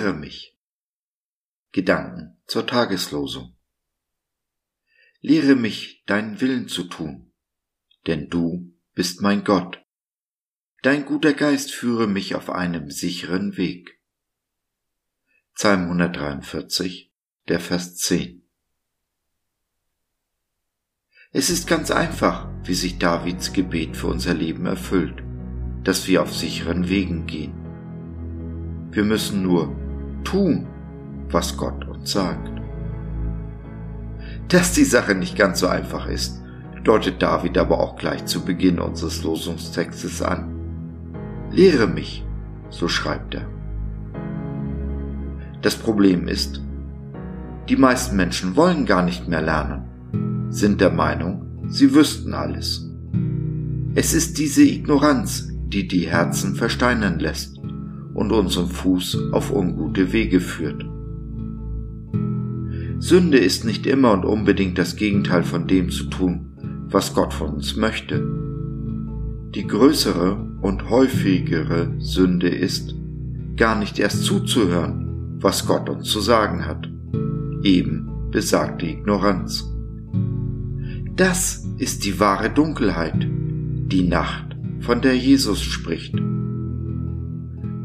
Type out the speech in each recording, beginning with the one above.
Lehre mich. Gedanken zur Tageslosung. Lehre mich, deinen Willen zu tun, denn du bist mein Gott. Dein guter Geist führe mich auf einem sicheren Weg. Psalm 143, der Vers 10. Es ist ganz einfach, wie sich Davids Gebet für unser Leben erfüllt, dass wir auf sicheren Wegen gehen. Wir müssen nur tun, was Gott uns sagt. Dass die Sache nicht ganz so einfach ist, deutet David aber auch gleich zu Beginn unseres Losungstextes an. Lehre mich, so schreibt er. Das Problem ist, die meisten Menschen wollen gar nicht mehr lernen, sind der Meinung, sie wüssten alles. Es ist diese Ignoranz, die die Herzen versteinern lässt und unseren Fuß auf ungute Wege führt. Sünde ist nicht immer und unbedingt das Gegenteil von dem zu tun, was Gott von uns möchte. Die größere und häufigere Sünde ist, gar nicht erst zuzuhören, was Gott uns zu sagen hat. Eben besagte Ignoranz. Das ist die wahre Dunkelheit, die Nacht, von der Jesus spricht.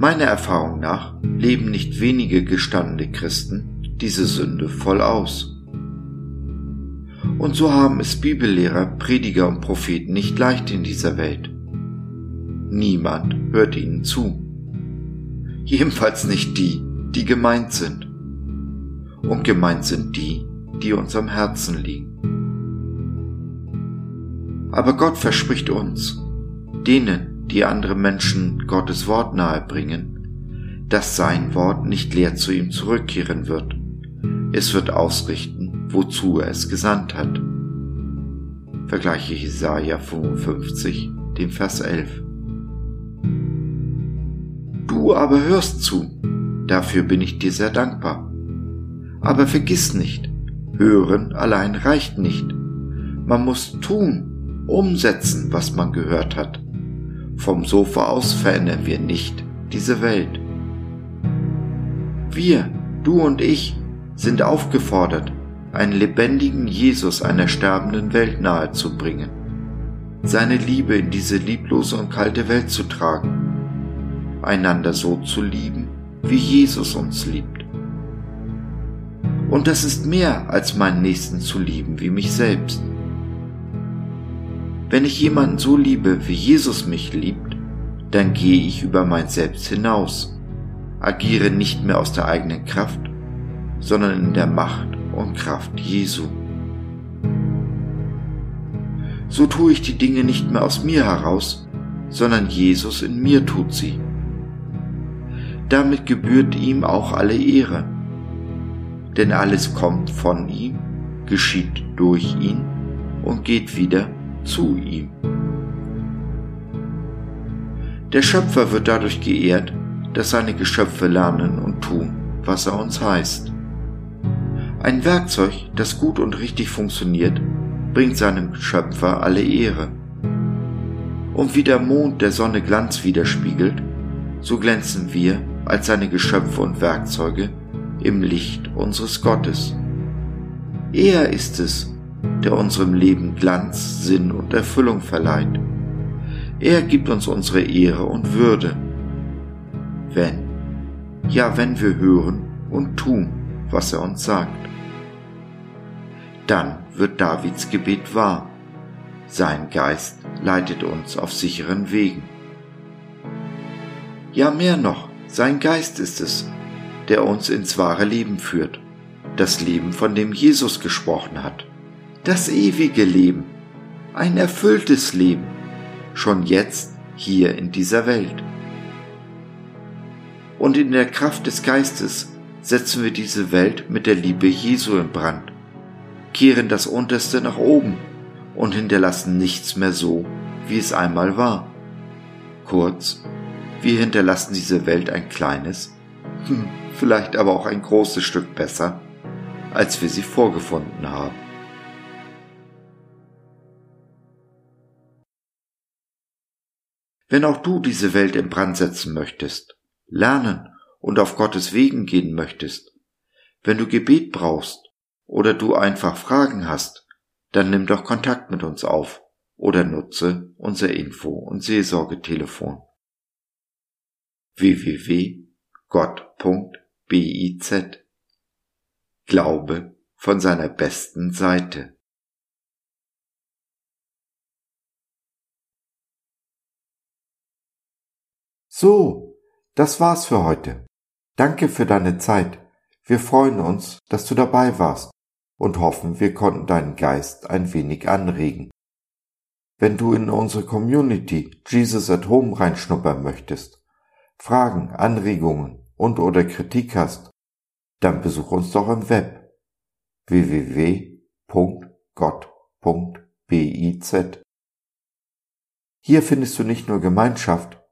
Meiner Erfahrung nach leben nicht wenige gestandene Christen diese Sünde voll aus. Und so haben es Bibellehrer, Prediger und Propheten nicht leicht in dieser Welt. Niemand hört ihnen zu. Jedenfalls nicht die, die gemeint sind. Und gemeint sind die, die uns am Herzen liegen. Aber Gott verspricht uns, denen, die andere Menschen Gottes Wort nahebringen, dass sein Wort nicht leer zu ihm zurückkehren wird. Es wird ausrichten, wozu er es gesandt hat. Vergleiche Jesaja 55, dem Vers 11. Du aber hörst zu, dafür bin ich dir sehr dankbar. Aber vergiss nicht, hören allein reicht nicht. Man muss tun, umsetzen, was man gehört hat. Vom Sofa aus verändern wir nicht diese Welt. Wir, du und ich, sind aufgefordert, einen lebendigen Jesus einer sterbenden Welt nahezubringen, seine Liebe in diese lieblose und kalte Welt zu tragen, einander so zu lieben, wie Jesus uns liebt. Und das ist mehr als meinen Nächsten zu lieben wie mich selbst. Wenn ich jemanden so liebe, wie Jesus mich liebt, dann gehe ich über mein Selbst hinaus, agiere nicht mehr aus der eigenen Kraft, sondern in der Macht und Kraft Jesu. So tue ich die Dinge nicht mehr aus mir heraus, sondern Jesus in mir tut sie. Damit gebührt ihm auch alle Ehre, denn alles kommt von ihm, geschieht durch ihn und geht wieder zu ihm. Der Schöpfer wird dadurch geehrt, dass seine Geschöpfe lernen und tun, was er uns heißt. Ein Werkzeug, das gut und richtig funktioniert, bringt seinem Schöpfer alle Ehre. Und wie der Mond der Sonne Glanz widerspiegelt, so glänzen wir als seine Geschöpfe und Werkzeuge im Licht unseres Gottes. Er ist es, der unserem Leben Glanz, Sinn und Erfüllung verleiht. Er gibt uns unsere Ehre und Würde. Wenn, ja wenn wir hören und tun, was er uns sagt. Dann wird Davids Gebet wahr. Sein Geist leitet uns auf sicheren Wegen. Ja mehr noch, sein Geist ist es, der uns ins wahre Leben führt, das Leben, von dem Jesus gesprochen hat das ewige Leben, ein erfülltes Leben, schon jetzt hier in dieser Welt. Und in der Kraft des Geistes setzen wir diese Welt mit der Liebe Jesu in Brand, kehren das Unterste nach oben und hinterlassen nichts mehr so, wie es einmal war. Kurz, wir hinterlassen diese Welt ein kleines, hm, vielleicht aber auch ein großes Stück besser, als wir sie vorgefunden haben. Wenn auch du diese Welt in Brand setzen möchtest, lernen und auf Gottes Wegen gehen möchtest, wenn du Gebet brauchst oder du einfach Fragen hast, dann nimm doch Kontakt mit uns auf oder nutze unser Info- und Seelsorgetelefon www.gott.biz Glaube von seiner besten Seite. So, das war's für heute. Danke für deine Zeit. Wir freuen uns, dass du dabei warst und hoffen, wir konnten deinen Geist ein wenig anregen. Wenn du in unsere Community Jesus at Home reinschnuppern möchtest, Fragen, Anregungen und oder Kritik hast, dann besuch uns doch im Web www.gott.biz. Hier findest du nicht nur Gemeinschaft,